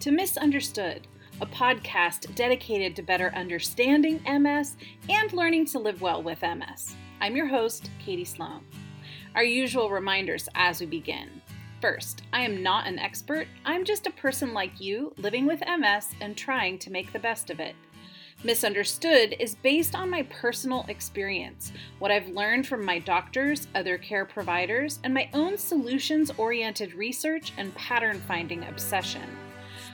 to Misunderstood, a podcast dedicated to better understanding MS and learning to live well with MS. I'm your host, Katie Sloan. Our usual reminders as we begin. First, I am not an expert, I'm just a person like you living with MS and trying to make the best of it. Misunderstood is based on my personal experience, what I've learned from my doctors, other care providers, and my own solutions oriented research and pattern finding obsession.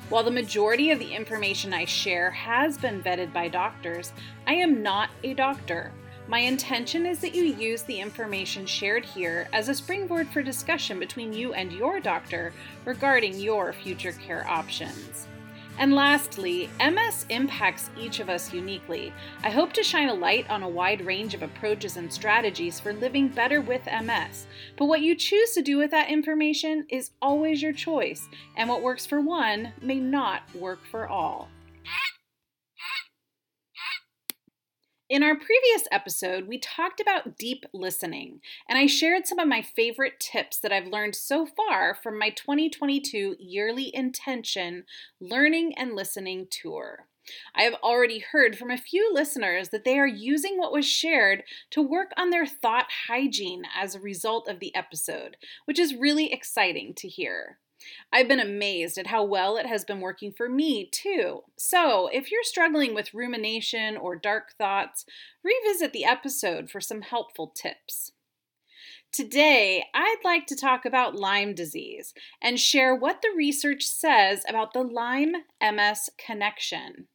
While the majority of the information I share has been vetted by doctors, I am not a doctor. My intention is that you use the information shared here as a springboard for discussion between you and your doctor regarding your future care options. And lastly, MS impacts each of us uniquely. I hope to shine a light on a wide range of approaches and strategies for living better with MS. But what you choose to do with that information is always your choice, and what works for one may not work for all. In our previous episode, we talked about deep listening, and I shared some of my favorite tips that I've learned so far from my 2022 Yearly Intention Learning and Listening Tour. I have already heard from a few listeners that they are using what was shared to work on their thought hygiene as a result of the episode, which is really exciting to hear. I've been amazed at how well it has been working for me, too. So, if you're struggling with rumination or dark thoughts, revisit the episode for some helpful tips. Today, I'd like to talk about Lyme disease and share what the research says about the Lyme MS connection.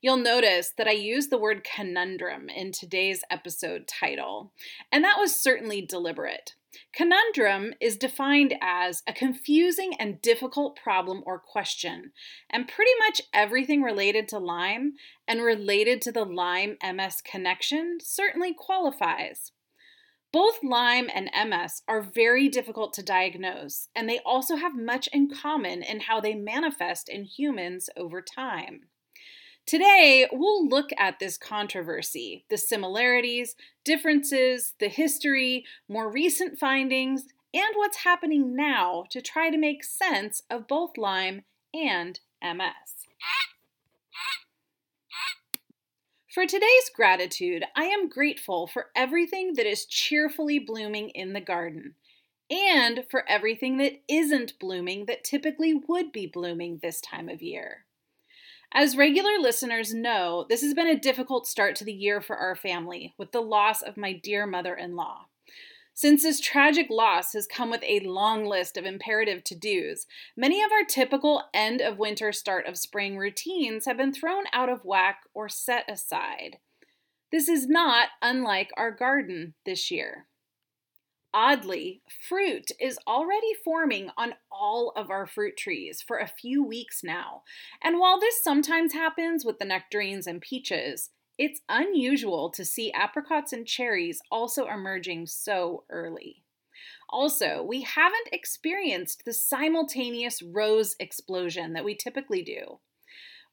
You'll notice that I used the word conundrum in today's episode title, and that was certainly deliberate. Conundrum is defined as a confusing and difficult problem or question, and pretty much everything related to Lyme and related to the Lyme MS connection certainly qualifies. Both Lyme and MS are very difficult to diagnose, and they also have much in common in how they manifest in humans over time. Today, we'll look at this controversy, the similarities, differences, the history, more recent findings, and what's happening now to try to make sense of both Lyme and MS. For today's gratitude, I am grateful for everything that is cheerfully blooming in the garden and for everything that isn't blooming that typically would be blooming this time of year. As regular listeners know, this has been a difficult start to the year for our family with the loss of my dear mother in law. Since this tragic loss has come with a long list of imperative to dos, many of our typical end of winter, start of spring routines have been thrown out of whack or set aside. This is not unlike our garden this year. Oddly, fruit is already forming on all of our fruit trees for a few weeks now. And while this sometimes happens with the nectarines and peaches, it's unusual to see apricots and cherries also emerging so early. Also, we haven't experienced the simultaneous rose explosion that we typically do.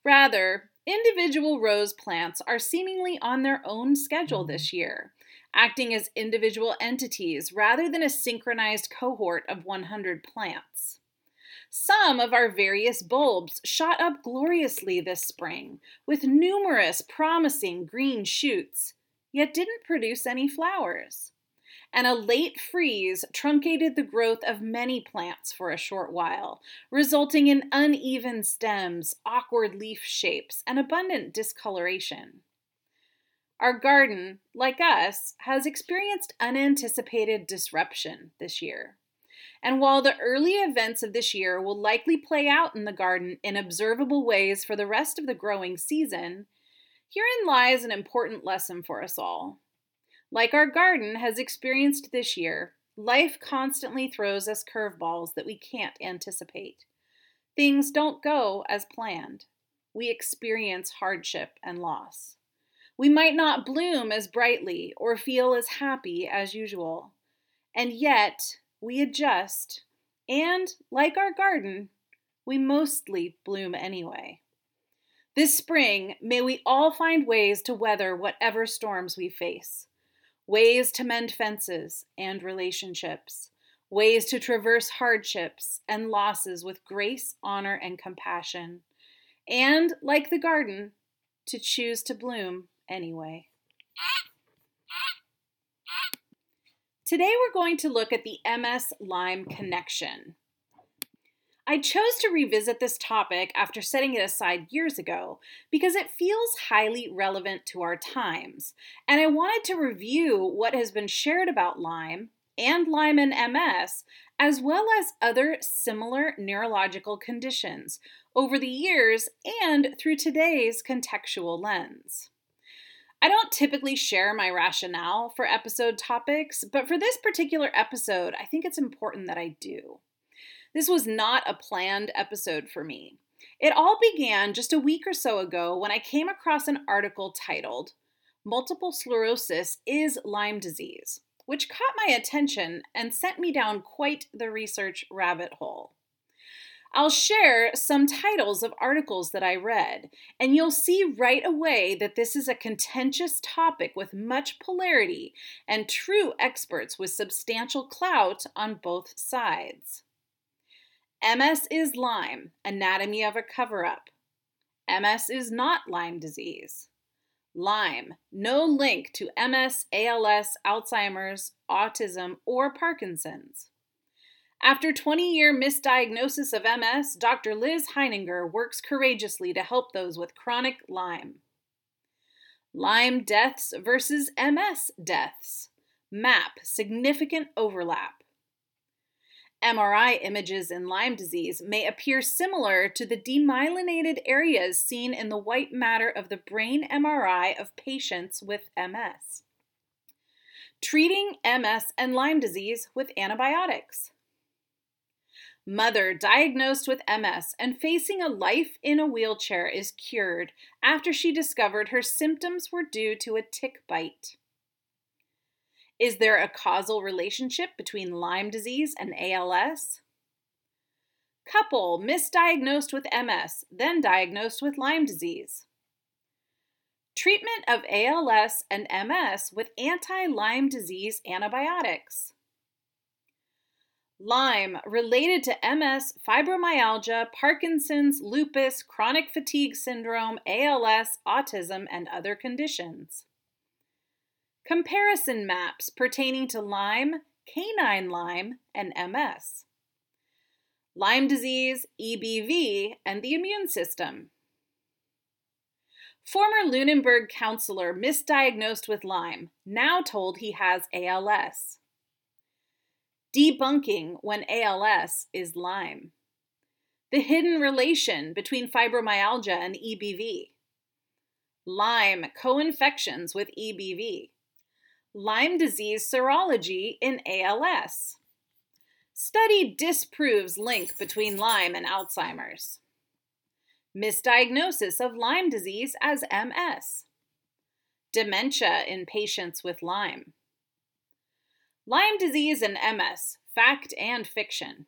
Rather, individual rose plants are seemingly on their own schedule mm-hmm. this year, acting as individual entities rather than a synchronized cohort of 100 plants. Some of our various bulbs shot up gloriously this spring, with numerous promising green shoots, yet didn't produce any flowers. And a late freeze truncated the growth of many plants for a short while, resulting in uneven stems, awkward leaf shapes, and abundant discoloration. Our garden, like us, has experienced unanticipated disruption this year. And while the early events of this year will likely play out in the garden in observable ways for the rest of the growing season, herein lies an important lesson for us all. Like our garden has experienced this year, life constantly throws us curveballs that we can't anticipate. Things don't go as planned. We experience hardship and loss. We might not bloom as brightly or feel as happy as usual. And yet, we adjust, and like our garden, we mostly bloom anyway. This spring, may we all find ways to weather whatever storms we face, ways to mend fences and relationships, ways to traverse hardships and losses with grace, honor, and compassion, and, like the garden, to choose to bloom anyway. Today we're going to look at the MS Lyme connection. I chose to revisit this topic after setting it aside years ago because it feels highly relevant to our times, and I wanted to review what has been shared about Lyme and Lyme and MS, as well as other similar neurological conditions over the years and through today's contextual lens. I don't typically share my rationale for episode topics, but for this particular episode, I think it's important that I do. This was not a planned episode for me. It all began just a week or so ago when I came across an article titled Multiple Sclerosis is Lyme Disease, which caught my attention and sent me down quite the research rabbit hole. I'll share some titles of articles that I read, and you'll see right away that this is a contentious topic with much polarity and true experts with substantial clout on both sides. MS is Lyme, anatomy of a cover up. MS is not Lyme disease. Lyme, no link to MS, ALS, Alzheimer's, autism, or Parkinson's. After 20 year misdiagnosis of MS, Dr. Liz Heininger works courageously to help those with chronic Lyme. Lyme deaths versus MS deaths. MAP, significant overlap. MRI images in Lyme disease may appear similar to the demyelinated areas seen in the white matter of the brain MRI of patients with MS. Treating MS and Lyme disease with antibiotics. Mother diagnosed with MS and facing a life in a wheelchair is cured after she discovered her symptoms were due to a tick bite. Is there a causal relationship between Lyme disease and ALS? Couple misdiagnosed with MS, then diagnosed with Lyme disease. Treatment of ALS and MS with anti Lyme disease antibiotics. Lyme related to MS, fibromyalgia, Parkinson's, lupus, chronic fatigue syndrome, ALS, autism, and other conditions. Comparison maps pertaining to Lyme, canine Lyme, and MS. Lyme disease, EBV, and the immune system. Former Lunenburg counselor misdiagnosed with Lyme, now told he has ALS. Debunking when ALS is Lyme. The hidden relation between fibromyalgia and EBV. Lyme co infections with EBV. Lyme disease serology in ALS. Study disproves link between Lyme and Alzheimer's. Misdiagnosis of Lyme disease as MS. Dementia in patients with Lyme. Lyme disease and MS, fact and fiction.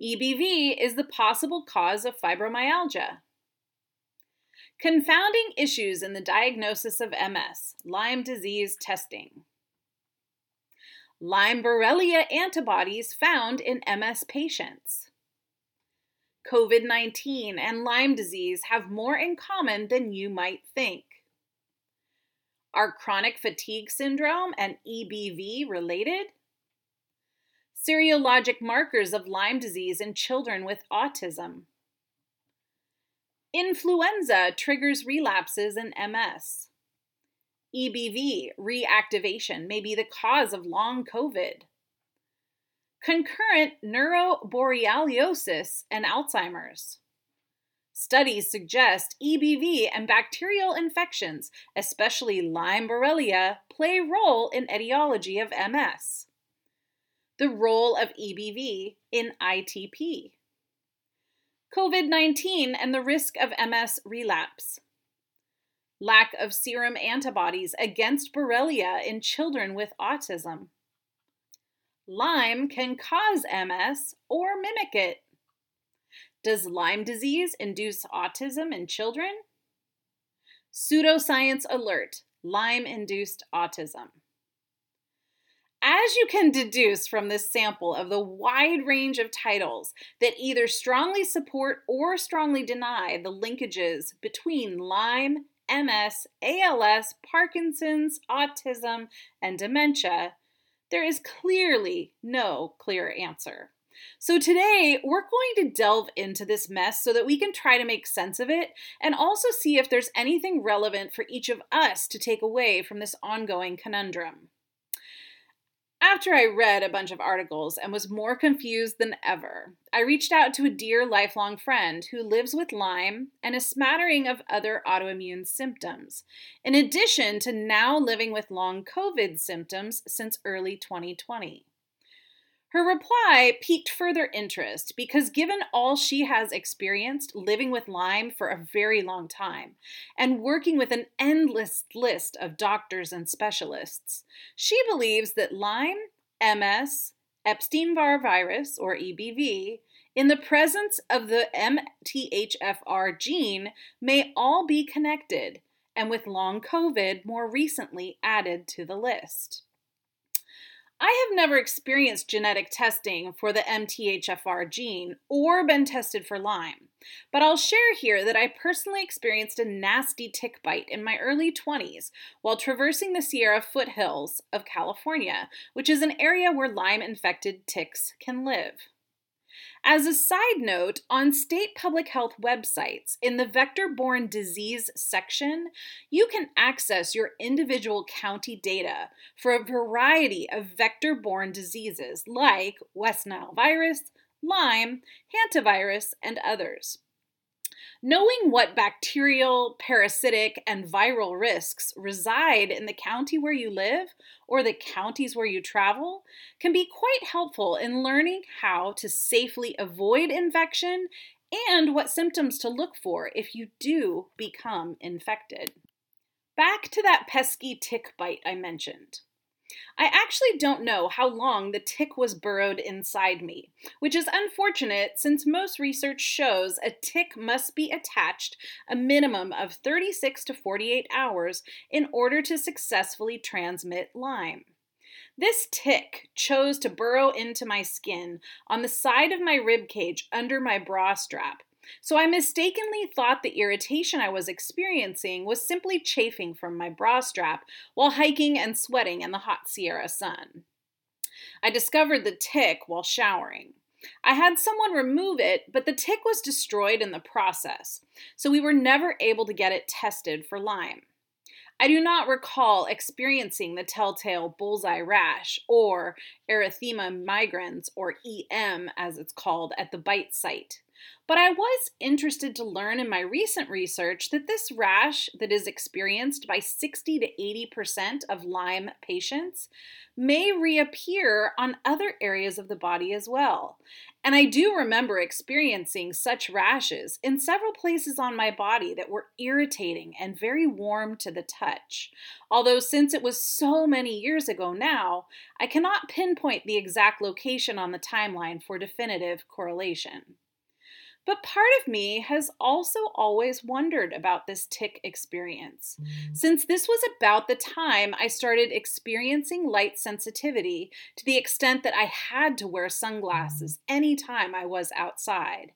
EBV is the possible cause of fibromyalgia. Confounding issues in the diagnosis of MS, Lyme disease testing. Lyme Borrelia antibodies found in MS patients. COVID 19 and Lyme disease have more in common than you might think. Are chronic fatigue syndrome and EBV related? Serologic markers of Lyme disease in children with autism. Influenza triggers relapses in MS. EBV reactivation may be the cause of long COVID. Concurrent neuroborreliosis and Alzheimer's. Studies suggest EBV and bacterial infections, especially Lyme Borrelia, play a role in etiology of MS. The role of EBV in ITP. COVID 19 and the risk of MS relapse. Lack of serum antibodies against Borrelia in children with autism. Lyme can cause MS or mimic it. Does Lyme disease induce autism in children? Pseudoscience alert Lyme induced autism. As you can deduce from this sample of the wide range of titles that either strongly support or strongly deny the linkages between Lyme, MS, ALS, Parkinson's, autism, and dementia, there is clearly no clear answer. So, today we're going to delve into this mess so that we can try to make sense of it and also see if there's anything relevant for each of us to take away from this ongoing conundrum. After I read a bunch of articles and was more confused than ever, I reached out to a dear lifelong friend who lives with Lyme and a smattering of other autoimmune symptoms, in addition to now living with long COVID symptoms since early 2020. Her reply piqued further interest because, given all she has experienced living with Lyme for a very long time and working with an endless list of doctors and specialists, she believes that Lyme, MS, Epstein Barr virus, or EBV, in the presence of the MTHFR gene, may all be connected, and with long COVID more recently added to the list. I have never experienced genetic testing for the MTHFR gene or been tested for Lyme, but I'll share here that I personally experienced a nasty tick bite in my early 20s while traversing the Sierra foothills of California, which is an area where Lyme infected ticks can live. As a side note, on state public health websites, in the vector borne disease section, you can access your individual county data for a variety of vector borne diseases like West Nile virus, Lyme, hantavirus, and others. Knowing what bacterial, parasitic, and viral risks reside in the county where you live or the counties where you travel can be quite helpful in learning how to safely avoid infection and what symptoms to look for if you do become infected. Back to that pesky tick bite I mentioned. I actually don't know how long the tick was burrowed inside me, which is unfortunate since most research shows a tick must be attached a minimum of 36 to 48 hours in order to successfully transmit Lyme. This tick chose to burrow into my skin on the side of my rib cage under my bra strap, so I mistakenly thought the irritation I was experiencing was simply chafing from my bra strap while hiking and sweating in the hot Sierra sun. I discovered the tick while showering. I had someone remove it, but the tick was destroyed in the process, so we were never able to get it tested for Lyme. I do not recall experiencing the telltale bullseye rash or erythema migrans, or EM as it's called, at the bite site. But I was interested to learn in my recent research that this rash that is experienced by 60 to 80% of Lyme patients may reappear on other areas of the body as well. And I do remember experiencing such rashes in several places on my body that were irritating and very warm to the touch. Although, since it was so many years ago now, I cannot pinpoint the exact location on the timeline for definitive correlation. But part of me has also always wondered about this tick experience, mm-hmm. since this was about the time I started experiencing light sensitivity to the extent that I had to wear sunglasses mm-hmm. anytime I was outside.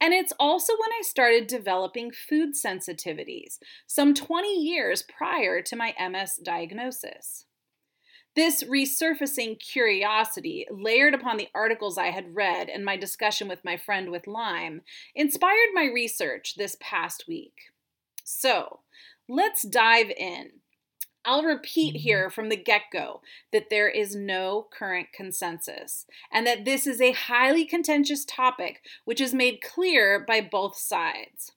And it's also when I started developing food sensitivities, some 20 years prior to my MS diagnosis. This resurfacing curiosity, layered upon the articles I had read and my discussion with my friend with Lyme, inspired my research this past week. So, let's dive in. I'll repeat mm-hmm. here from the get go that there is no current consensus, and that this is a highly contentious topic which is made clear by both sides.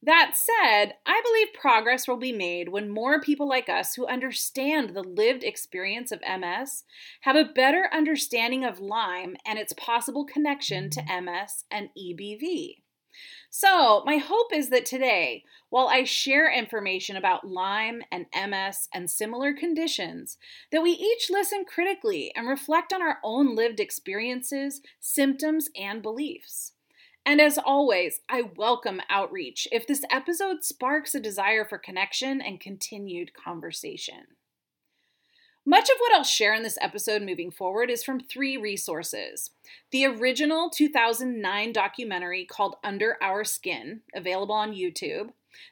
That said, I believe progress will be made when more people like us who understand the lived experience of MS have a better understanding of Lyme and its possible connection to MS and EBV. So, my hope is that today, while I share information about Lyme and MS and similar conditions, that we each listen critically and reflect on our own lived experiences, symptoms, and beliefs. And as always, I welcome outreach if this episode sparks a desire for connection and continued conversation. Much of what I'll share in this episode moving forward is from three resources. The original 2009 documentary called Under Our Skin, available on YouTube,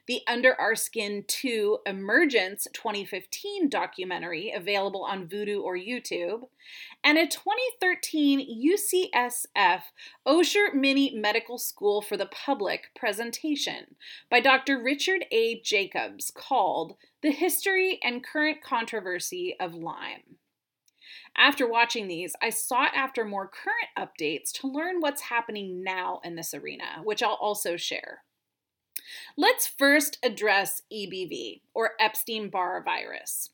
the Under Our Skin 2 Emergence 2015 documentary, available on Vudu or YouTube, and a 2013 UCSF Osher Mini Medical School for the Public presentation by Dr. Richard A. Jacobs called The History and Current Controversy of Lyme. After watching these, I sought after more current updates to learn what's happening now in this arena, which I'll also share. Let's first address EBV, or Epstein Barr virus.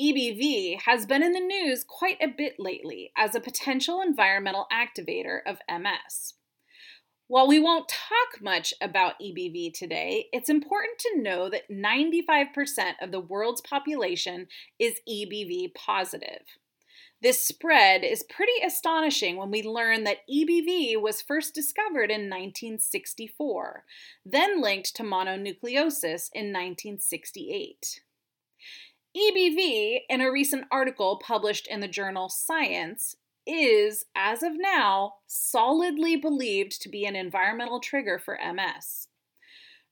EBV has been in the news quite a bit lately as a potential environmental activator of MS. While we won't talk much about EBV today, it's important to know that 95% of the world's population is EBV positive. This spread is pretty astonishing when we learn that EBV was first discovered in 1964, then linked to mononucleosis in 1968. EBV, in a recent article published in the journal Science, is, as of now, solidly believed to be an environmental trigger for MS.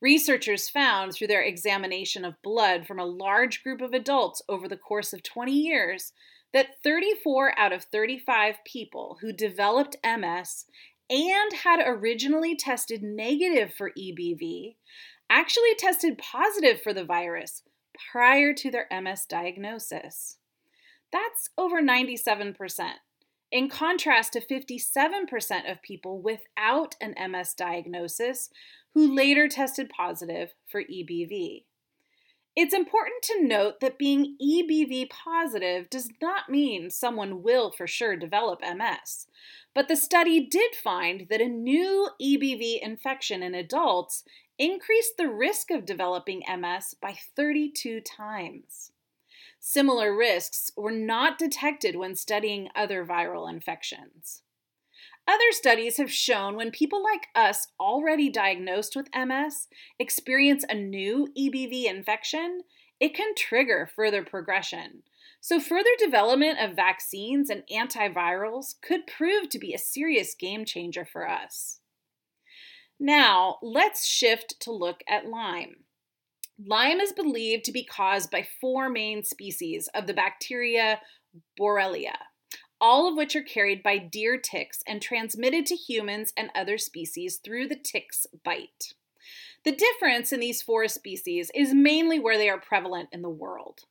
Researchers found through their examination of blood from a large group of adults over the course of 20 years that 34 out of 35 people who developed MS and had originally tested negative for EBV actually tested positive for the virus prior to their MS diagnosis. That's over 97%, in contrast to 57% of people without an MS diagnosis who later tested positive for EBV. It's important to note that being EBV positive does not mean someone will for sure develop MS. But the study did find that a new EBV infection in adults increased the risk of developing MS by 32 times. Similar risks were not detected when studying other viral infections. Other studies have shown when people like us already diagnosed with MS experience a new EBV infection, it can trigger further progression. So, further development of vaccines and antivirals could prove to be a serious game changer for us. Now, let's shift to look at Lyme. Lyme is believed to be caused by four main species of the bacteria Borrelia all of which are carried by deer ticks and transmitted to humans and other species through the tick's bite. The difference in these four species is mainly where they are prevalent in the world.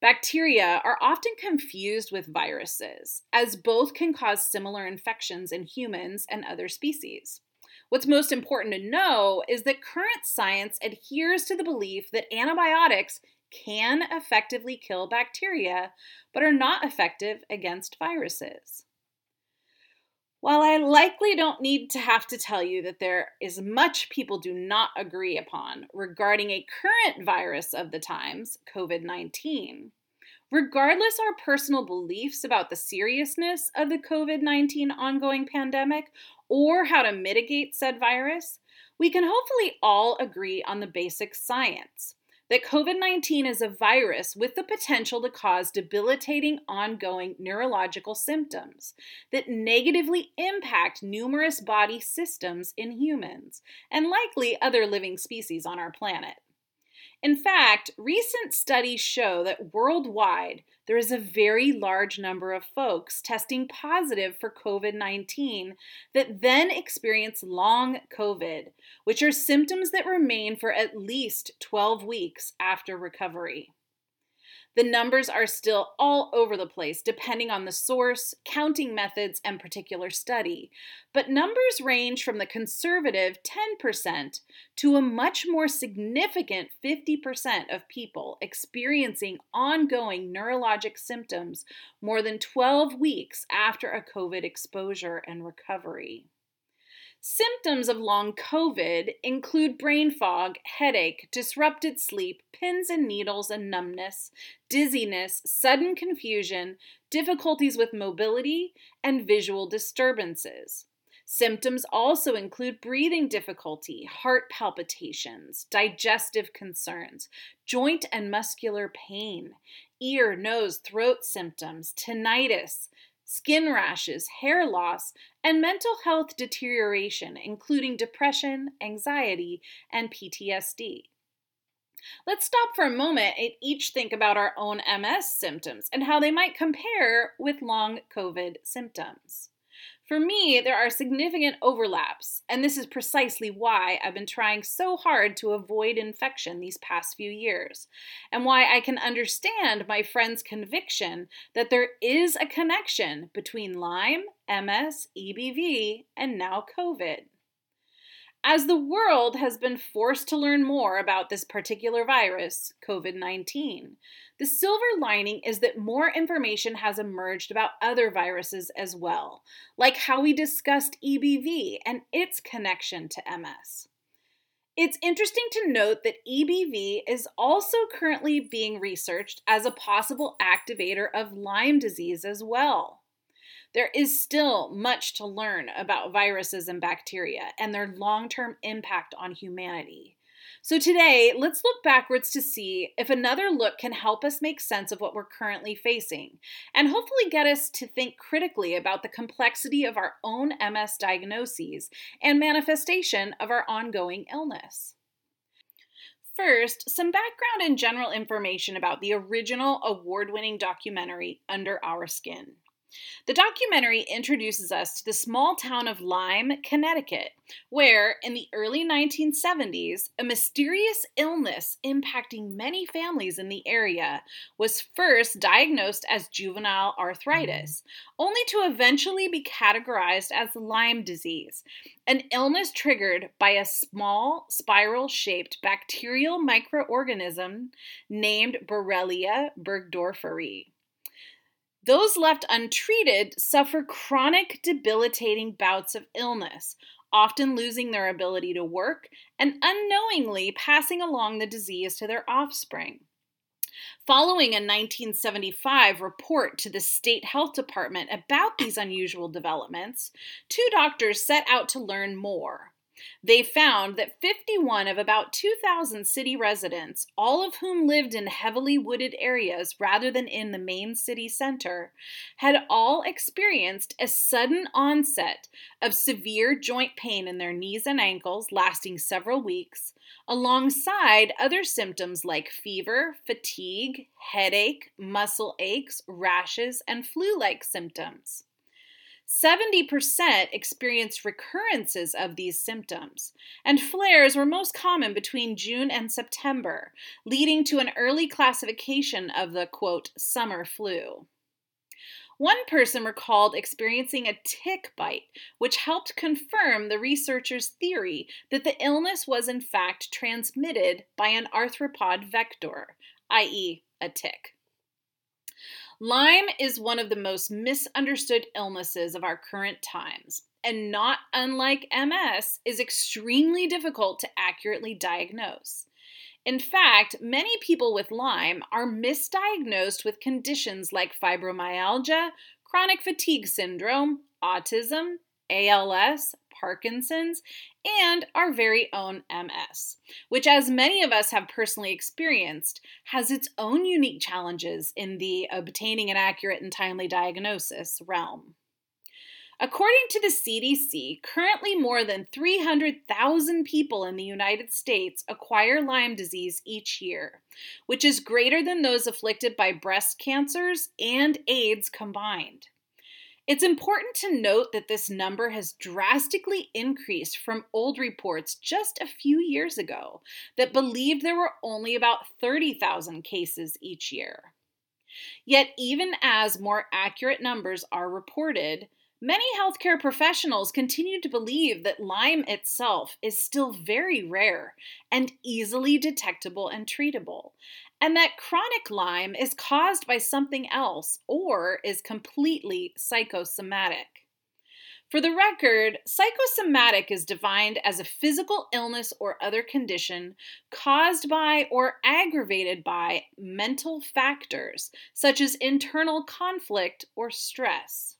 Bacteria are often confused with viruses, as both can cause similar infections in humans and other species. What's most important to know is that current science adheres to the belief that antibiotics can effectively kill bacteria, but are not effective against viruses. While I likely don't need to have to tell you that there is much people do not agree upon regarding a current virus of the times, COVID 19, regardless our personal beliefs about the seriousness of the COVID 19 ongoing pandemic or how to mitigate said virus, we can hopefully all agree on the basic science that COVID 19 is a virus with the potential to cause debilitating ongoing neurological symptoms that negatively impact numerous body systems in humans and likely other living species on our planet. In fact, recent studies show that worldwide there is a very large number of folks testing positive for COVID 19 that then experience long COVID, which are symptoms that remain for at least 12 weeks after recovery. The numbers are still all over the place depending on the source, counting methods, and particular study, but numbers range from the conservative 10% to a much more significant 50% of people experiencing ongoing neurologic symptoms more than 12 weeks after a COVID exposure and recovery. Symptoms of long COVID include brain fog, headache, disrupted sleep, pins and needles and numbness, dizziness, sudden confusion, difficulties with mobility, and visual disturbances. Symptoms also include breathing difficulty, heart palpitations, digestive concerns, joint and muscular pain, ear, nose, throat symptoms, tinnitus, skin rashes, hair loss, and mental health deterioration, including depression, anxiety, and PTSD. Let's stop for a moment and each think about our own MS symptoms and how they might compare with long COVID symptoms. For me, there are significant overlaps, and this is precisely why I've been trying so hard to avoid infection these past few years, and why I can understand my friend's conviction that there is a connection between Lyme, MS, EBV, and now COVID. As the world has been forced to learn more about this particular virus, COVID 19, the silver lining is that more information has emerged about other viruses as well, like how we discussed EBV and its connection to MS. It's interesting to note that EBV is also currently being researched as a possible activator of Lyme disease as well. There is still much to learn about viruses and bacteria and their long term impact on humanity. So, today, let's look backwards to see if another look can help us make sense of what we're currently facing and hopefully get us to think critically about the complexity of our own MS diagnoses and manifestation of our ongoing illness. First, some background and general information about the original award winning documentary Under Our Skin. The documentary introduces us to the small town of Lyme, Connecticut, where, in the early 1970s, a mysterious illness impacting many families in the area was first diagnosed as juvenile arthritis, mm. only to eventually be categorized as Lyme disease, an illness triggered by a small spiral shaped bacterial microorganism named Borrelia burgdorferi. Those left untreated suffer chronic, debilitating bouts of illness, often losing their ability to work and unknowingly passing along the disease to their offspring. Following a 1975 report to the state health department about these unusual developments, two doctors set out to learn more. They found that 51 of about 2,000 city residents, all of whom lived in heavily wooded areas rather than in the main city center, had all experienced a sudden onset of severe joint pain in their knees and ankles lasting several weeks, alongside other symptoms like fever, fatigue, headache, muscle aches, rashes, and flu like symptoms. 70% experienced recurrences of these symptoms, and flares were most common between June and September, leading to an early classification of the quote, summer flu. One person recalled experiencing a tick bite, which helped confirm the researchers' theory that the illness was in fact transmitted by an arthropod vector, i.e., a tick. Lyme is one of the most misunderstood illnesses of our current times, and not unlike MS, is extremely difficult to accurately diagnose. In fact, many people with Lyme are misdiagnosed with conditions like fibromyalgia, chronic fatigue syndrome, autism, ALS, Parkinson's, and our very own MS, which, as many of us have personally experienced, has its own unique challenges in the obtaining an accurate and timely diagnosis realm. According to the CDC, currently more than 300,000 people in the United States acquire Lyme disease each year, which is greater than those afflicted by breast cancers and AIDS combined. It's important to note that this number has drastically increased from old reports just a few years ago that believed there were only about 30,000 cases each year. Yet, even as more accurate numbers are reported, many healthcare professionals continue to believe that Lyme itself is still very rare and easily detectable and treatable, and that chronic Lyme is caused by something else or is completely psychosomatic. For the record, psychosomatic is defined as a physical illness or other condition caused by or aggravated by mental factors such as internal conflict or stress.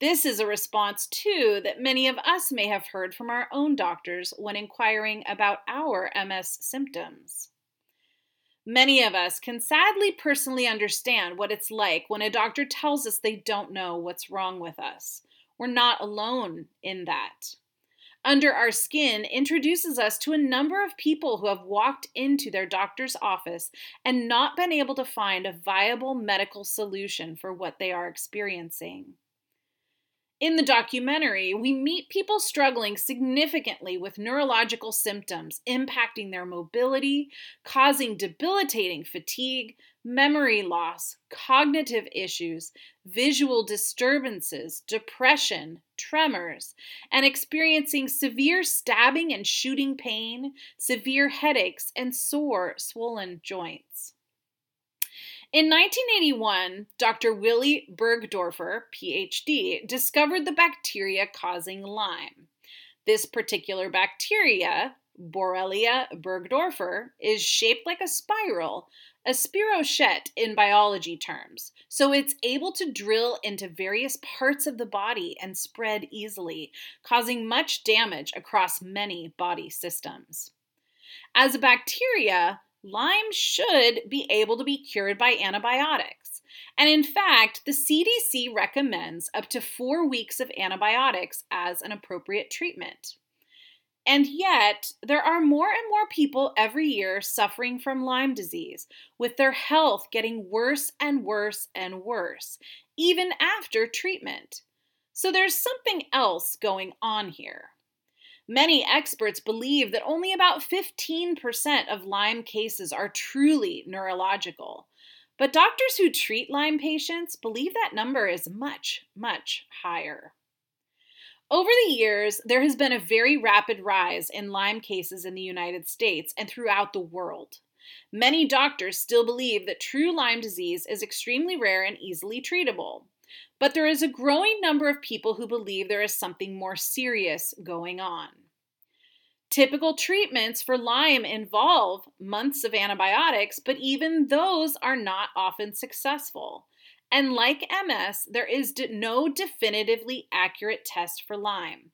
This is a response, too, that many of us may have heard from our own doctors when inquiring about our MS symptoms. Many of us can sadly personally understand what it's like when a doctor tells us they don't know what's wrong with us. We're not alone in that. Under Our Skin introduces us to a number of people who have walked into their doctor's office and not been able to find a viable medical solution for what they are experiencing. In the documentary, we meet people struggling significantly with neurological symptoms impacting their mobility, causing debilitating fatigue, memory loss, cognitive issues, visual disturbances, depression, tremors, and experiencing severe stabbing and shooting pain, severe headaches, and sore, swollen joints. In 1981, Dr. Willy Burgdorfer, PhD, discovered the bacteria causing Lyme. This particular bacteria, Borrelia burgdorferi, is shaped like a spiral, a spirochete in biology terms, so it's able to drill into various parts of the body and spread easily, causing much damage across many body systems. As a bacteria, Lyme should be able to be cured by antibiotics. And in fact, the CDC recommends up to four weeks of antibiotics as an appropriate treatment. And yet, there are more and more people every year suffering from Lyme disease, with their health getting worse and worse and worse, even after treatment. So there's something else going on here. Many experts believe that only about 15% of Lyme cases are truly neurological. But doctors who treat Lyme patients believe that number is much, much higher. Over the years, there has been a very rapid rise in Lyme cases in the United States and throughout the world. Many doctors still believe that true Lyme disease is extremely rare and easily treatable. But there is a growing number of people who believe there is something more serious going on. Typical treatments for Lyme involve months of antibiotics, but even those are not often successful. And like MS, there is no definitively accurate test for Lyme.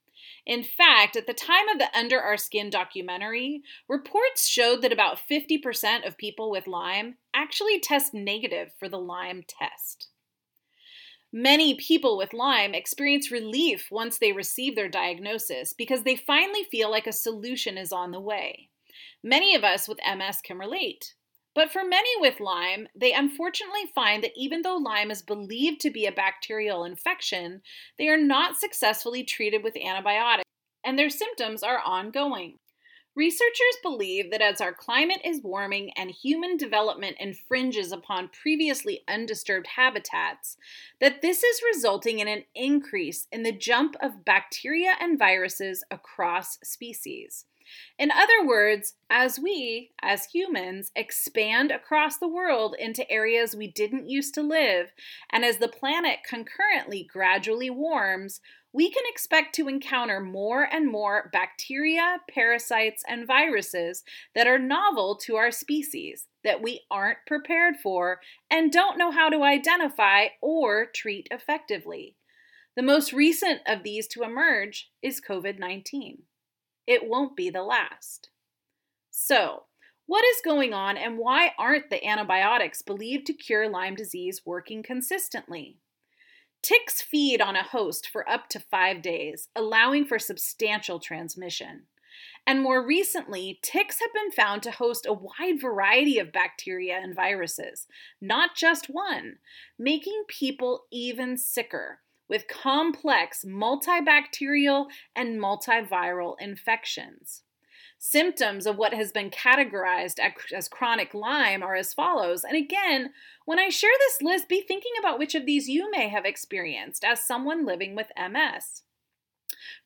In fact, at the time of the Under Our Skin documentary, reports showed that about 50% of people with Lyme actually test negative for the Lyme test. Many people with Lyme experience relief once they receive their diagnosis because they finally feel like a solution is on the way. Many of us with MS can relate. But for many with Lyme, they unfortunately find that even though Lyme is believed to be a bacterial infection, they are not successfully treated with antibiotics and their symptoms are ongoing. Researchers believe that as our climate is warming and human development infringes upon previously undisturbed habitats, that this is resulting in an increase in the jump of bacteria and viruses across species. In other words, as we, as humans, expand across the world into areas we didn't used to live, and as the planet concurrently gradually warms, we can expect to encounter more and more bacteria, parasites, and viruses that are novel to our species that we aren't prepared for and don't know how to identify or treat effectively. The most recent of these to emerge is COVID 19. It won't be the last. So, what is going on and why aren't the antibiotics believed to cure Lyme disease working consistently? Ticks feed on a host for up to five days, allowing for substantial transmission. And more recently, ticks have been found to host a wide variety of bacteria and viruses, not just one, making people even sicker with complex multibacterial and multiviral infections. Symptoms of what has been categorized as chronic Lyme are as follows. And again, when I share this list, be thinking about which of these you may have experienced as someone living with MS.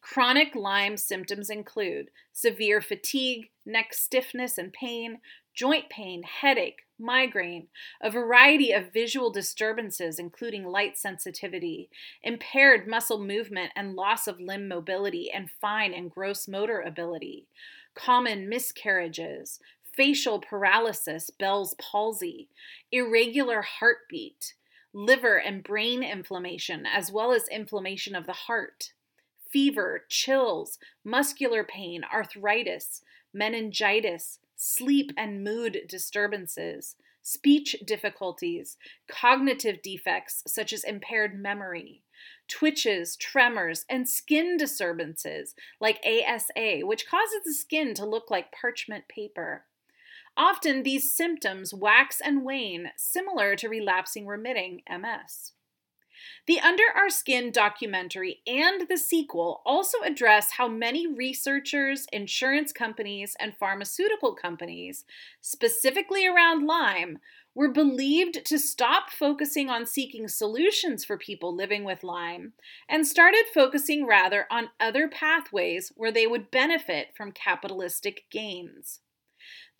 Chronic Lyme symptoms include severe fatigue, neck stiffness and pain, joint pain, headache, migraine, a variety of visual disturbances, including light sensitivity, impaired muscle movement and loss of limb mobility, and fine and gross motor ability, common miscarriages, facial paralysis, Bell's palsy, irregular heartbeat, liver and brain inflammation, as well as inflammation of the heart, fever, chills, muscular pain, arthritis, meningitis, sleep and mood disturbances, speech difficulties, cognitive defects such as impaired memory, twitches, tremors, and skin disturbances like ASA, which causes the skin to look like parchment paper. Often these symptoms wax and wane, similar to relapsing remitting MS. The Under Our Skin documentary and the sequel also address how many researchers, insurance companies, and pharmaceutical companies, specifically around Lyme, were believed to stop focusing on seeking solutions for people living with Lyme and started focusing rather on other pathways where they would benefit from capitalistic gains.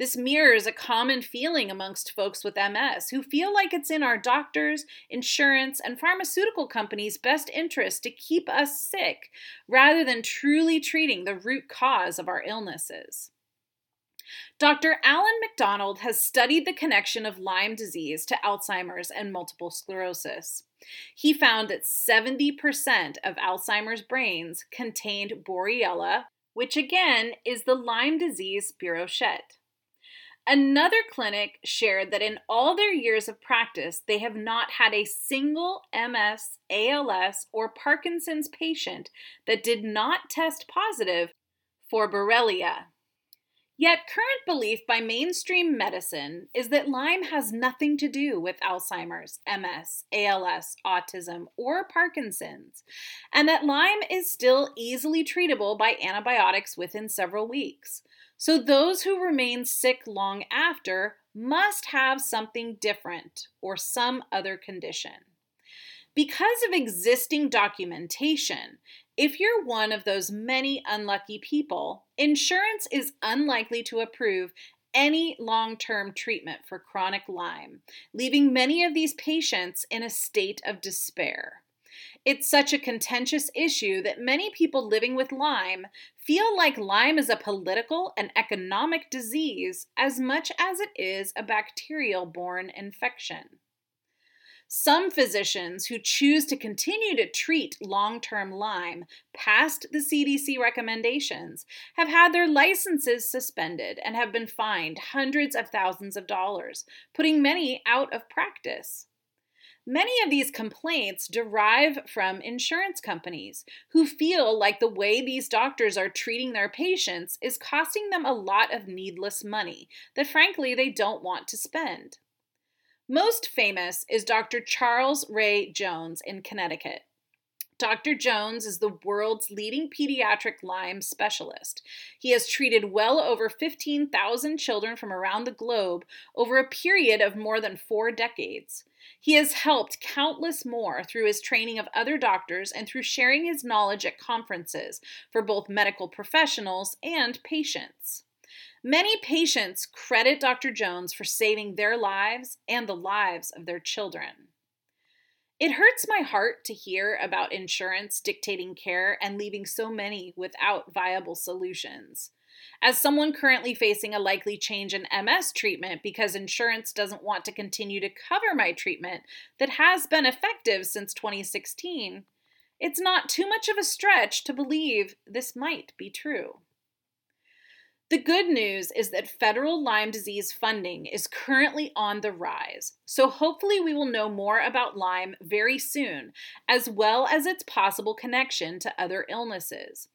This mirrors a common feeling amongst folks with MS who feel like it's in our doctors, insurance, and pharmaceutical companies' best interest to keep us sick rather than truly treating the root cause of our illnesses. Dr. Alan MacDonald has studied the connection of Lyme disease to Alzheimer's and multiple sclerosis. He found that 70% of Alzheimer's brains contained Borrelia, which again is the Lyme disease spirochete. Another clinic shared that in all their years of practice, they have not had a single MS, ALS, or Parkinson's patient that did not test positive for Borrelia. Yet, current belief by mainstream medicine is that Lyme has nothing to do with Alzheimer's, MS, ALS, autism, or Parkinson's, and that Lyme is still easily treatable by antibiotics within several weeks. So those who remain sick long after must have something different or some other condition. Because of existing documentation, if you're one of those many unlucky people, insurance is unlikely to approve any long term treatment for chronic Lyme, leaving many of these patients in a state of despair. It's such a contentious issue that many people living with Lyme feel like Lyme is a political and economic disease as much as it is a bacterial borne infection. Some physicians who choose to continue to treat long term Lyme past the CDC recommendations have had their licenses suspended and have been fined hundreds of thousands of dollars, putting many out of practice. Many of these complaints derive from insurance companies who feel like the way these doctors are treating their patients is costing them a lot of needless money that frankly they don't want to spend. Most famous is Dr. Charles Ray Jones in Connecticut. Dr. Jones is the world's leading pediatric Lyme specialist. He has treated well over 15,000 children from around the globe over a period of more than four decades. He has helped countless more through his training of other doctors and through sharing his knowledge at conferences for both medical professionals and patients. Many patients credit Dr. Jones for saving their lives and the lives of their children. It hurts my heart to hear about insurance dictating care and leaving so many without viable solutions. As someone currently facing a likely change in MS treatment because insurance doesn't want to continue to cover my treatment that has been effective since 2016, it's not too much of a stretch to believe this might be true. The good news is that federal Lyme disease funding is currently on the rise, so hopefully we will know more about Lyme very soon, as well as its possible connection to other illnesses.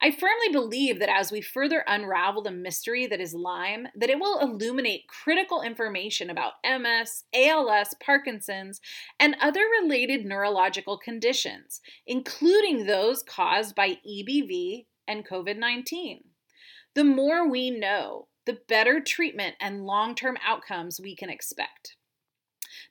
I firmly believe that as we further unravel the mystery that is Lyme, that it will illuminate critical information about MS, ALS, Parkinson's, and other related neurological conditions, including those caused by EBV and COVID 19. The more we know, the better treatment and long term outcomes we can expect.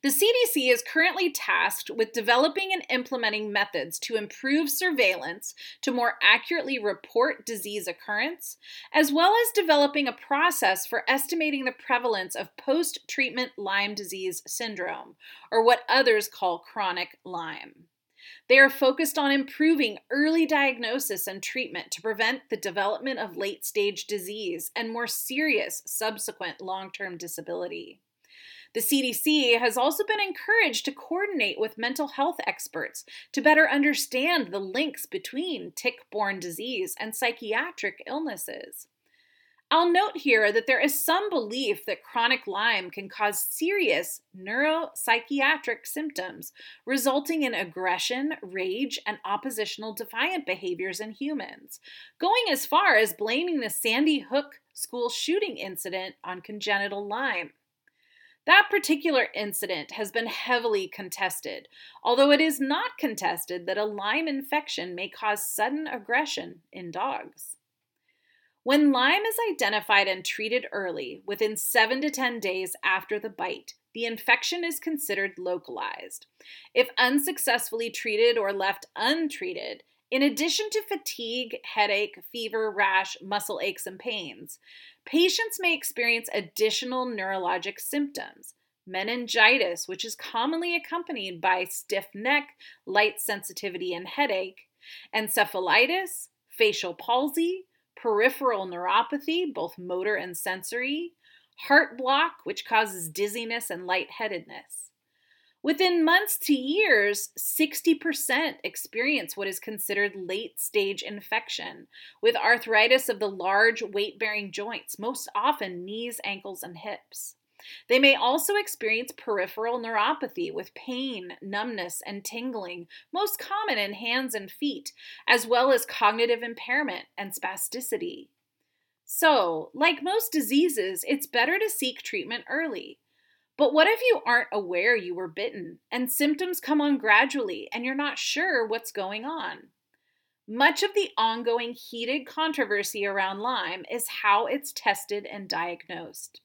The CDC is currently tasked with developing and implementing methods to improve surveillance to more accurately report disease occurrence, as well as developing a process for estimating the prevalence of post treatment Lyme disease syndrome, or what others call chronic Lyme. They are focused on improving early diagnosis and treatment to prevent the development of late stage disease and more serious subsequent long term disability. The CDC has also been encouraged to coordinate with mental health experts to better understand the links between tick borne disease and psychiatric illnesses. I'll note here that there is some belief that chronic Lyme can cause serious neuropsychiatric symptoms, resulting in aggression, rage, and oppositional defiant behaviors in humans, going as far as blaming the Sandy Hook school shooting incident on congenital Lyme. That particular incident has been heavily contested, although it is not contested that a Lyme infection may cause sudden aggression in dogs. When Lyme is identified and treated early, within 7 to 10 days after the bite, the infection is considered localized. If unsuccessfully treated or left untreated, in addition to fatigue, headache, fever, rash, muscle aches, and pains, patients may experience additional neurologic symptoms. Meningitis, which is commonly accompanied by stiff neck, light sensitivity, and headache, encephalitis, facial palsy, peripheral neuropathy, both motor and sensory, heart block, which causes dizziness and lightheadedness. Within months to years, 60% experience what is considered late stage infection, with arthritis of the large weight bearing joints, most often knees, ankles, and hips. They may also experience peripheral neuropathy with pain, numbness, and tingling, most common in hands and feet, as well as cognitive impairment and spasticity. So, like most diseases, it's better to seek treatment early. But what if you aren't aware you were bitten and symptoms come on gradually and you're not sure what's going on? Much of the ongoing heated controversy around Lyme is how it's tested and diagnosed.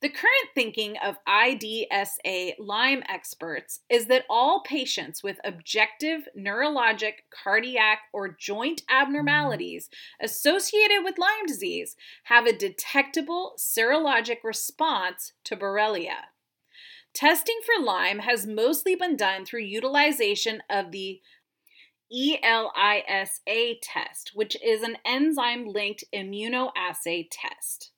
The current thinking of IDSA Lyme experts is that all patients with objective neurologic, cardiac, or joint mm-hmm. abnormalities associated with Lyme disease have a detectable serologic response to Borrelia. Testing for Lyme has mostly been done through utilization of the ELISA test, which is an enzyme linked immunoassay test.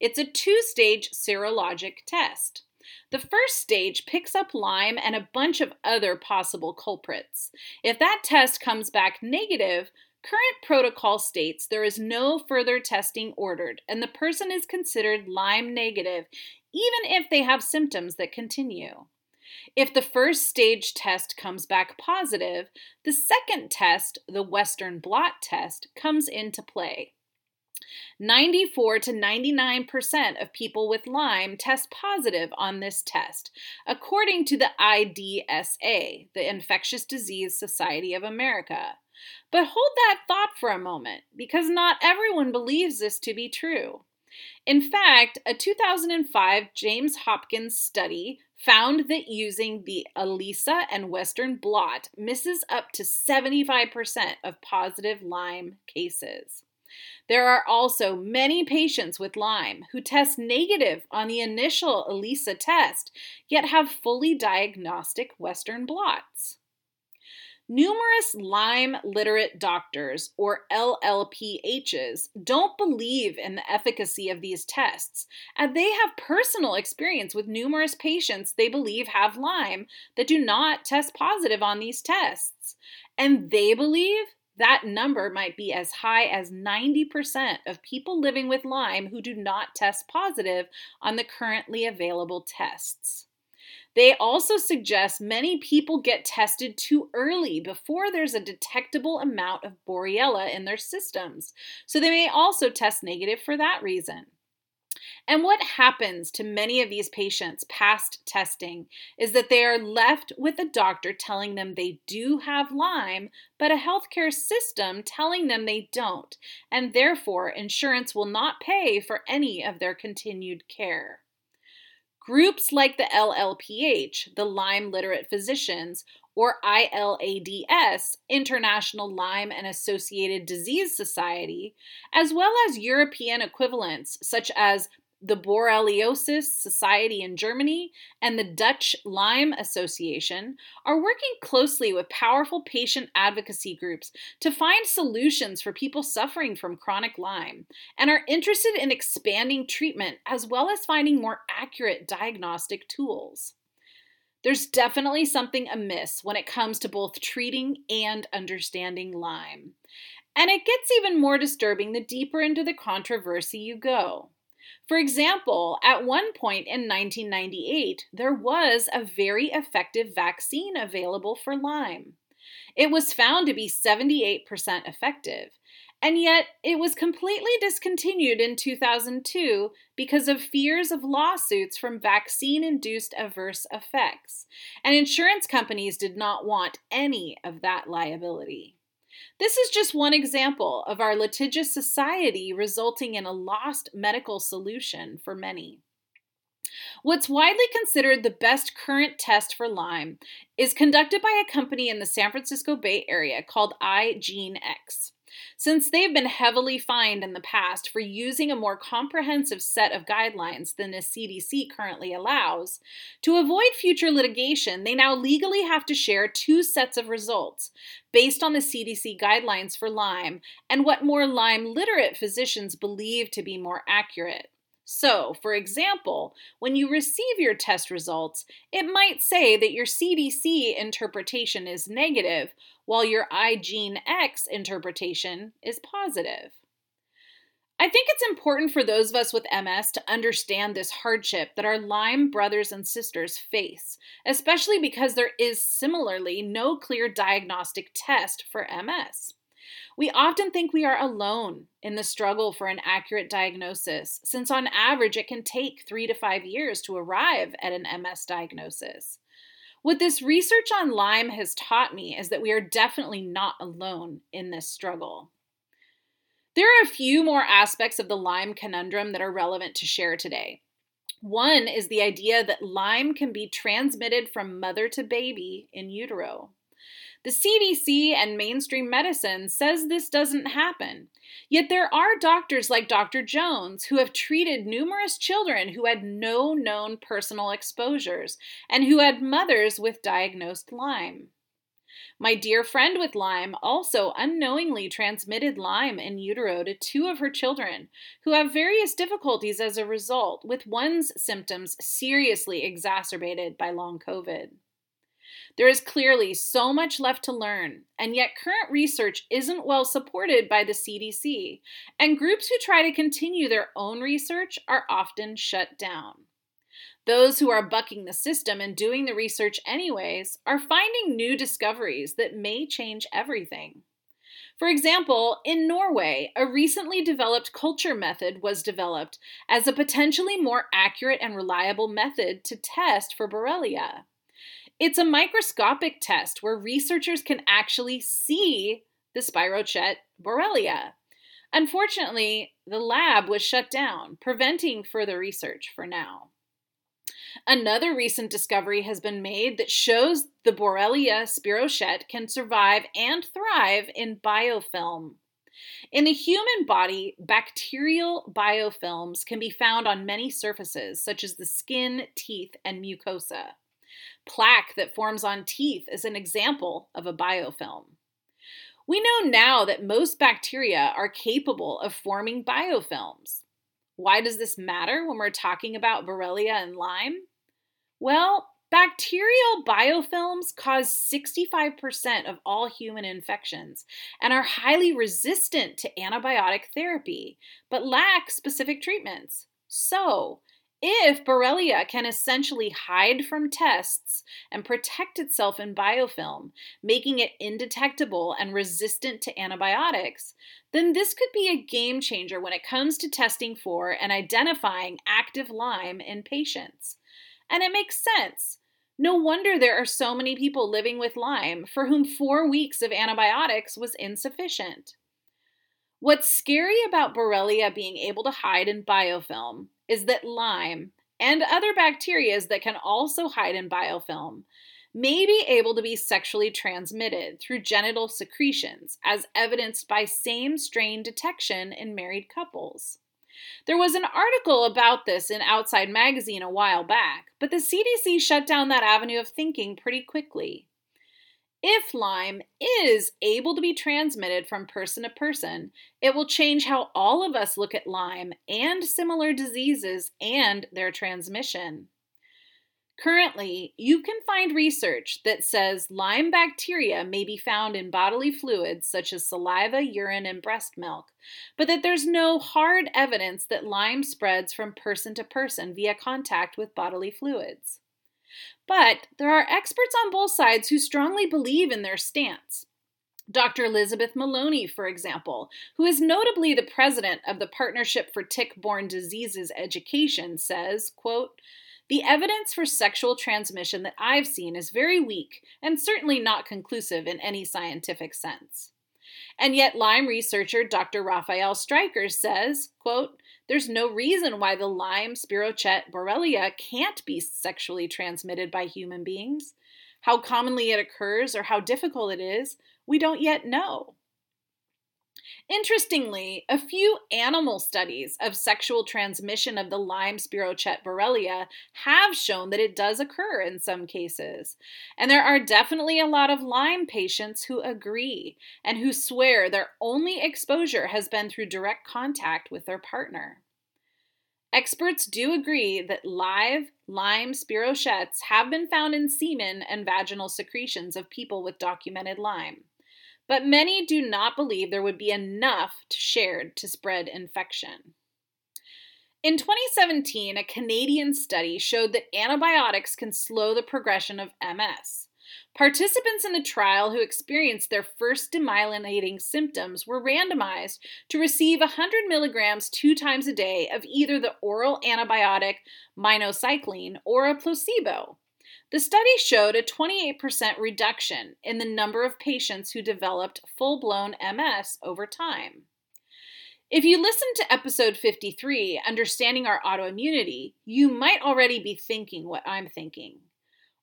It's a two stage serologic test. The first stage picks up Lyme and a bunch of other possible culprits. If that test comes back negative, current protocol states there is no further testing ordered and the person is considered Lyme negative even if they have symptoms that continue. If the first stage test comes back positive, the second test, the Western blot test, comes into play. 94 to 99% of people with Lyme test positive on this test, according to the IDSA, the Infectious Disease Society of America. But hold that thought for a moment, because not everyone believes this to be true. In fact, a 2005 Johns Hopkins study found that using the ELISA and Western blot misses up to 75% of positive Lyme cases. There are also many patients with Lyme who test negative on the initial ELISA test, yet have fully diagnostic Western blots. Numerous Lyme literate doctors, or LLPHs, don't believe in the efficacy of these tests, and they have personal experience with numerous patients they believe have Lyme that do not test positive on these tests. And they believe that number might be as high as 90% of people living with Lyme who do not test positive on the currently available tests. They also suggest many people get tested too early before there's a detectable amount of Borrelia in their systems, so they may also test negative for that reason. And what happens to many of these patients past testing is that they are left with a doctor telling them they do have Lyme, but a healthcare system telling them they don't, and therefore insurance will not pay for any of their continued care. Groups like the LLPH, the Lyme Literate Physicians, or ILADS, International Lyme and Associated Disease Society, as well as European equivalents such as the Borreliosis Society in Germany and the Dutch Lyme Association are working closely with powerful patient advocacy groups to find solutions for people suffering from chronic Lyme and are interested in expanding treatment as well as finding more accurate diagnostic tools. There's definitely something amiss when it comes to both treating and understanding Lyme. And it gets even more disturbing the deeper into the controversy you go. For example, at one point in 1998, there was a very effective vaccine available for Lyme. It was found to be 78% effective, and yet it was completely discontinued in 2002 because of fears of lawsuits from vaccine induced adverse effects, and insurance companies did not want any of that liability. This is just one example of our litigious society resulting in a lost medical solution for many. What's widely considered the best current test for Lyme is conducted by a company in the San Francisco Bay Area called iGeneX. Since they've been heavily fined in the past for using a more comprehensive set of guidelines than the CDC currently allows, to avoid future litigation, they now legally have to share two sets of results based on the CDC guidelines for Lyme and what more Lyme literate physicians believe to be more accurate. So, for example, when you receive your test results, it might say that your CDC interpretation is negative, while your iGeneX interpretation is positive. I think it's important for those of us with MS to understand this hardship that our Lyme brothers and sisters face, especially because there is similarly no clear diagnostic test for MS. We often think we are alone in the struggle for an accurate diagnosis, since on average it can take three to five years to arrive at an MS diagnosis. What this research on Lyme has taught me is that we are definitely not alone in this struggle. There are a few more aspects of the Lyme conundrum that are relevant to share today. One is the idea that Lyme can be transmitted from mother to baby in utero. The CDC and mainstream medicine says this doesn't happen. Yet there are doctors like Dr. Jones who have treated numerous children who had no known personal exposures and who had mothers with diagnosed Lyme. My dear friend with Lyme also unknowingly transmitted Lyme in utero to two of her children, who have various difficulties as a result, with one's symptoms seriously exacerbated by long COVID. There is clearly so much left to learn, and yet current research isn't well supported by the CDC, and groups who try to continue their own research are often shut down. Those who are bucking the system and doing the research anyways are finding new discoveries that may change everything. For example, in Norway, a recently developed culture method was developed as a potentially more accurate and reliable method to test for Borrelia. It's a microscopic test where researchers can actually see the Spirochete borrelia. Unfortunately, the lab was shut down, preventing further research for now. Another recent discovery has been made that shows the Borrelia spirochete can survive and thrive in biofilm. In the human body, bacterial biofilms can be found on many surfaces, such as the skin, teeth, and mucosa. Plaque that forms on teeth is an example of a biofilm. We know now that most bacteria are capable of forming biofilms. Why does this matter when we're talking about Borrelia and Lyme? Well, bacterial biofilms cause 65% of all human infections and are highly resistant to antibiotic therapy, but lack specific treatments. So, if Borrelia can essentially hide from tests and protect itself in biofilm, making it indetectable and resistant to antibiotics, then this could be a game changer when it comes to testing for and identifying active Lyme in patients. And it makes sense. No wonder there are so many people living with Lyme for whom four weeks of antibiotics was insufficient. What's scary about Borrelia being able to hide in biofilm is that Lyme and other bacteria that can also hide in biofilm may be able to be sexually transmitted through genital secretions, as evidenced by same strain detection in married couples. There was an article about this in Outside Magazine a while back, but the CDC shut down that avenue of thinking pretty quickly. If Lyme is able to be transmitted from person to person, it will change how all of us look at Lyme and similar diseases and their transmission. Currently, you can find research that says Lyme bacteria may be found in bodily fluids such as saliva, urine, and breast milk, but that there's no hard evidence that Lyme spreads from person to person via contact with bodily fluids. But there are experts on both sides who strongly believe in their stance. Dr. Elizabeth Maloney, for example, who is notably the president of the Partnership for Tick-Borne Diseases Education, says, quote, the evidence for sexual transmission that I've seen is very weak and certainly not conclusive in any scientific sense. And yet Lyme researcher Dr. Raphael Stricker says, quote, there's no reason why the Lyme spirochete borrelia can't be sexually transmitted by human beings. How commonly it occurs or how difficult it is, we don't yet know. Interestingly, a few animal studies of sexual transmission of the Lyme spirochete borrelia have shown that it does occur in some cases. And there are definitely a lot of Lyme patients who agree and who swear their only exposure has been through direct contact with their partner. Experts do agree that live Lyme spirochetes have been found in semen and vaginal secretions of people with documented Lyme but many do not believe there would be enough shared to spread infection. In 2017, a Canadian study showed that antibiotics can slow the progression of MS. Participants in the trial who experienced their first demyelinating symptoms were randomized to receive 100 milligrams two times a day of either the oral antibiotic minocycline or a placebo. The study showed a 28% reduction in the number of patients who developed full blown MS over time. If you listen to episode 53, Understanding Our Autoimmunity, you might already be thinking what I'm thinking.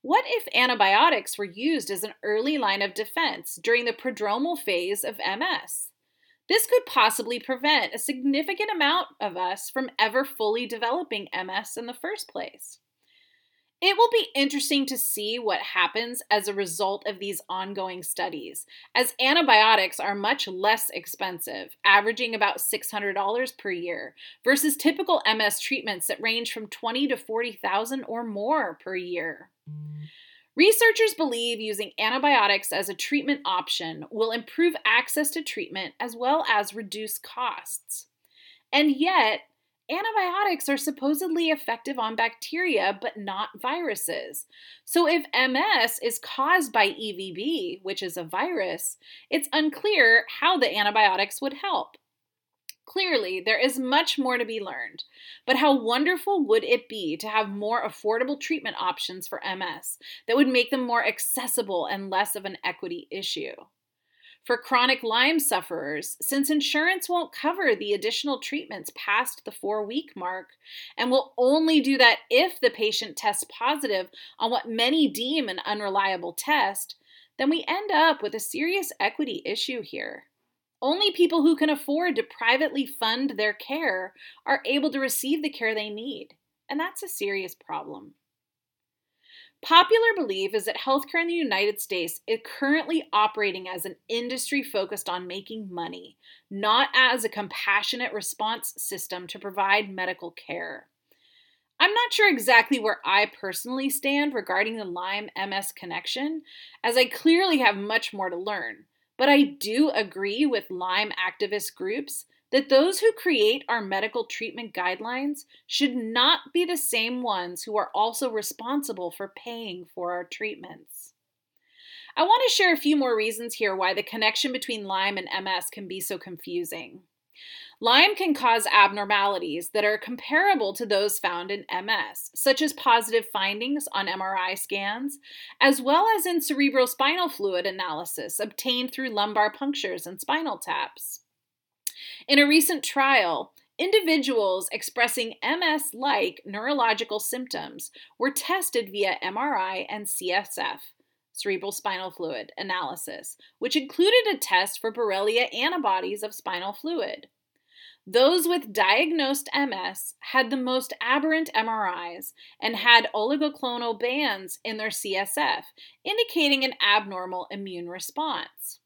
What if antibiotics were used as an early line of defense during the prodromal phase of MS? This could possibly prevent a significant amount of us from ever fully developing MS in the first place. It will be interesting to see what happens as a result of these ongoing studies, as antibiotics are much less expensive, averaging about $600 per year, versus typical MS treatments that range from 20 to 40,000 or more per year. Researchers believe using antibiotics as a treatment option will improve access to treatment as well as reduce costs. And yet, antibiotics are supposedly effective on bacteria but not viruses. So, if MS is caused by EVB, which is a virus, it's unclear how the antibiotics would help. Clearly, there is much more to be learned, but how wonderful would it be to have more affordable treatment options for MS that would make them more accessible and less of an equity issue? For chronic Lyme sufferers, since insurance won't cover the additional treatments past the four week mark and will only do that if the patient tests positive on what many deem an unreliable test, then we end up with a serious equity issue here. Only people who can afford to privately fund their care are able to receive the care they need, and that's a serious problem. Popular belief is that healthcare in the United States is currently operating as an industry focused on making money, not as a compassionate response system to provide medical care. I'm not sure exactly where I personally stand regarding the Lyme MS connection, as I clearly have much more to learn. But I do agree with Lyme activist groups that those who create our medical treatment guidelines should not be the same ones who are also responsible for paying for our treatments. I want to share a few more reasons here why the connection between Lyme and MS can be so confusing. Lyme can cause abnormalities that are comparable to those found in MS, such as positive findings on MRI scans, as well as in cerebrospinal fluid analysis obtained through lumbar punctures and spinal taps. In a recent trial, individuals expressing MS like neurological symptoms were tested via MRI and CSF, cerebral spinal fluid, analysis, which included a test for Borrelia antibodies of spinal fluid. Those with diagnosed MS had the most aberrant MRIs and had oligoclonal bands in their CSF, indicating an abnormal immune response.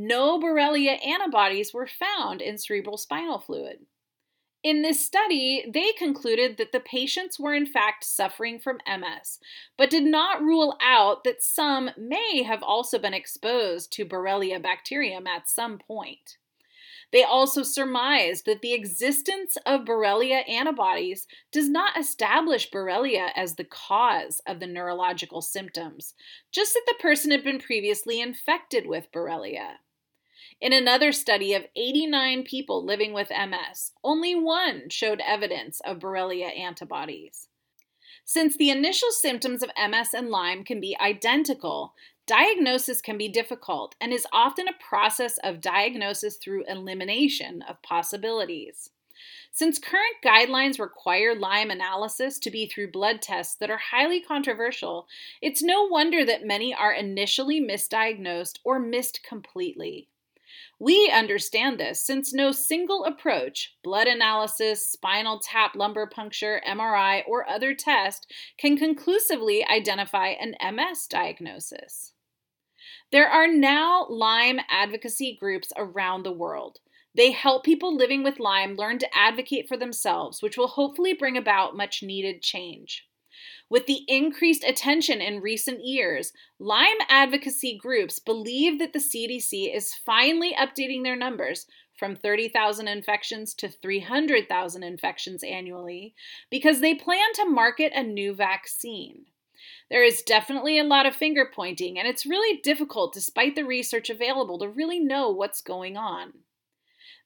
No Borrelia antibodies were found in cerebral spinal fluid. In this study, they concluded that the patients were in fact suffering from MS, but did not rule out that some may have also been exposed to Borrelia bacterium at some point. They also surmised that the existence of Borrelia antibodies does not establish Borrelia as the cause of the neurological symptoms, just that the person had been previously infected with Borrelia. In another study of 89 people living with MS, only one showed evidence of Borrelia antibodies. Since the initial symptoms of MS and Lyme can be identical, diagnosis can be difficult and is often a process of diagnosis through elimination of possibilities. Since current guidelines require Lyme analysis to be through blood tests that are highly controversial, it's no wonder that many are initially misdiagnosed or missed completely. We understand this since no single approach, blood analysis, spinal tap lumbar puncture, MRI, or other test, can conclusively identify an MS diagnosis. There are now Lyme advocacy groups around the world. They help people living with Lyme learn to advocate for themselves, which will hopefully bring about much needed change. With the increased attention in recent years, Lyme advocacy groups believe that the CDC is finally updating their numbers from 30,000 infections to 300,000 infections annually because they plan to market a new vaccine. There is definitely a lot of finger pointing, and it's really difficult, despite the research available, to really know what's going on.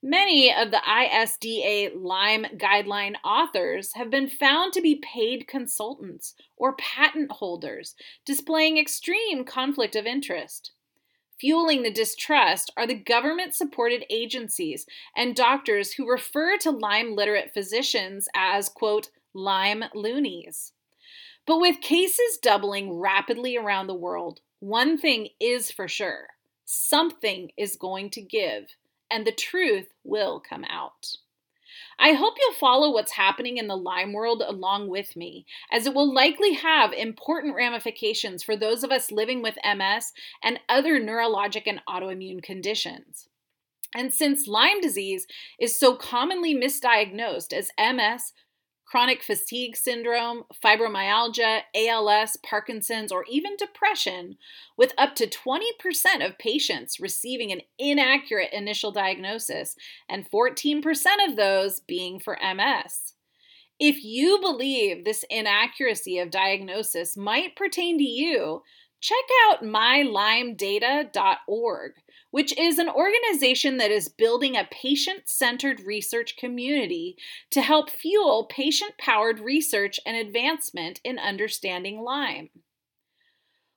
Many of the ISDA Lyme guideline authors have been found to be paid consultants or patent holders, displaying extreme conflict of interest. Fueling the distrust are the government supported agencies and doctors who refer to Lyme literate physicians as, quote, Lyme loonies. But with cases doubling rapidly around the world, one thing is for sure something is going to give and the truth will come out. I hope you'll follow what's happening in the Lyme world along with me, as it will likely have important ramifications for those of us living with MS and other neurologic and autoimmune conditions. And since Lyme disease is so commonly misdiagnosed as MS, chronic fatigue syndrome, fibromyalgia, ALS, Parkinson's, or even depression, with up to 20% of patients receiving an inaccurate initial diagnosis and 14% of those being for MS. If you believe this inaccuracy of diagnosis might pertain to you, check out mylymedata.org which is an organization that is building a patient centered research community to help fuel patient powered research and advancement in understanding Lyme.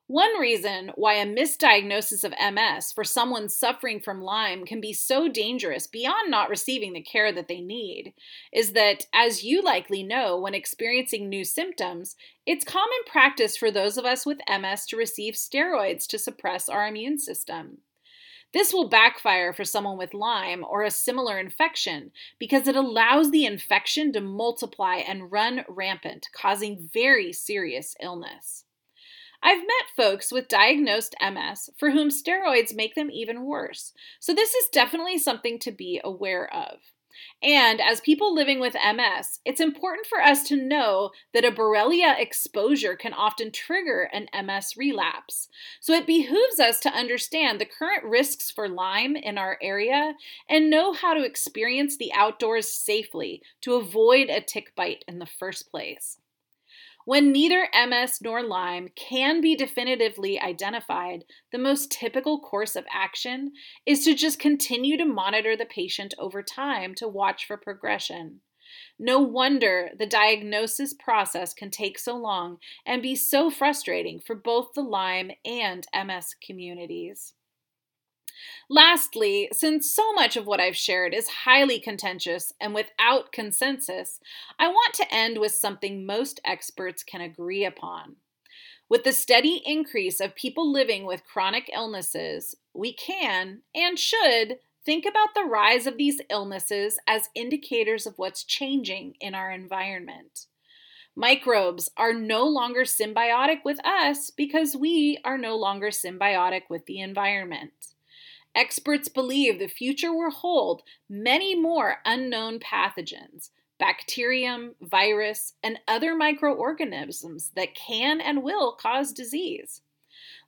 One reason why a misdiagnosis of MS for someone suffering from Lyme can be so dangerous beyond not receiving the care that they need is that, as you likely know, when experiencing new symptoms, it's common practice for those of us with MS to receive steroids to suppress our immune system. This will backfire for someone with Lyme or a similar infection because it allows the infection to multiply and run rampant, causing very serious illness. I've met folks with diagnosed MS for whom steroids make them even worse, so this is definitely something to be aware of. And as people living with MS, it's important for us to know that a Borrelia exposure can often trigger an MS relapse. So it behooves us to understand the current risks for Lyme in our area and know how to experience the outdoors safely to avoid a tick bite in the first place. When neither MS nor Lyme can be definitively identified, the most typical course of action is to just continue to monitor the patient over time to watch for progression. No wonder the diagnosis process can take so long and be so frustrating for both the Lyme and MS communities. Lastly, since so much of what I've shared is highly contentious and without consensus, I want to end with something most experts can agree upon. With the steady increase of people living with chronic illnesses, we can and should think about the rise of these illnesses as indicators of what's changing in our environment. Microbes are no longer symbiotic with us because we are no longer symbiotic with the environment. Experts believe the future will hold many more unknown pathogens, bacterium, virus, and other microorganisms that can and will cause disease.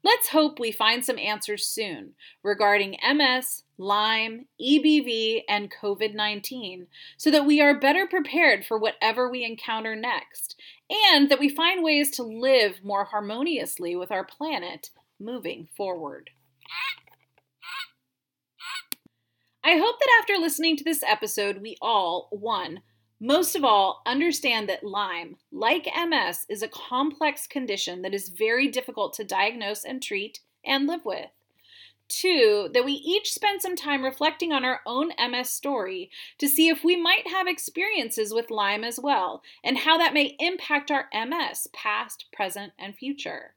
Let's hope we find some answers soon regarding MS, Lyme, EBV, and COVID 19 so that we are better prepared for whatever we encounter next and that we find ways to live more harmoniously with our planet moving forward. I hope that after listening to this episode, we all, one, most of all, understand that Lyme, like MS, is a complex condition that is very difficult to diagnose and treat and live with. Two, that we each spend some time reflecting on our own MS story to see if we might have experiences with Lyme as well, and how that may impact our MS, past, present, and future.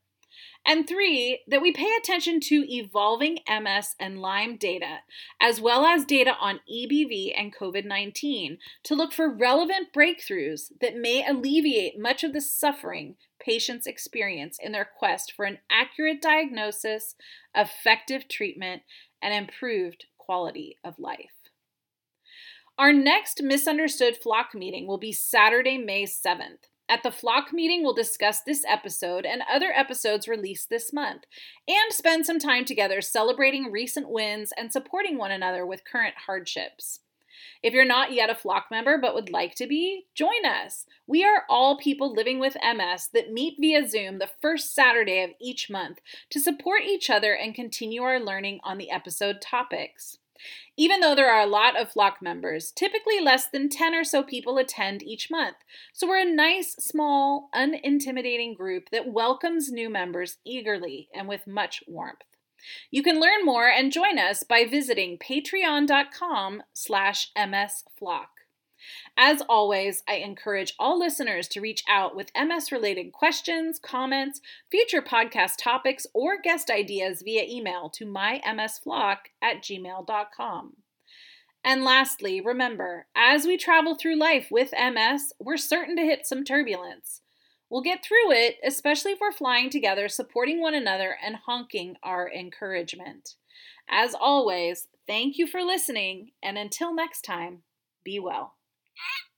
And three, that we pay attention to evolving MS and Lyme data, as well as data on EBV and COVID 19, to look for relevant breakthroughs that may alleviate much of the suffering patients experience in their quest for an accurate diagnosis, effective treatment, and improved quality of life. Our next Misunderstood Flock meeting will be Saturday, May 7th. At the flock meeting, we'll discuss this episode and other episodes released this month, and spend some time together celebrating recent wins and supporting one another with current hardships. If you're not yet a flock member but would like to be, join us. We are all people living with MS that meet via Zoom the first Saturday of each month to support each other and continue our learning on the episode topics. Even though there are a lot of flock members, typically less than 10 or so people attend each month. So we're a nice, small, unintimidating group that welcomes new members eagerly and with much warmth. You can learn more and join us by visiting patreon.com slash msflock. As always, I encourage all listeners to reach out with MS related questions, comments, future podcast topics, or guest ideas via email to mymsflock at gmail.com. And lastly, remember, as we travel through life with MS, we're certain to hit some turbulence. We'll get through it, especially if we're flying together, supporting one another, and honking our encouragement. As always, thank you for listening, and until next time, be well. Ah!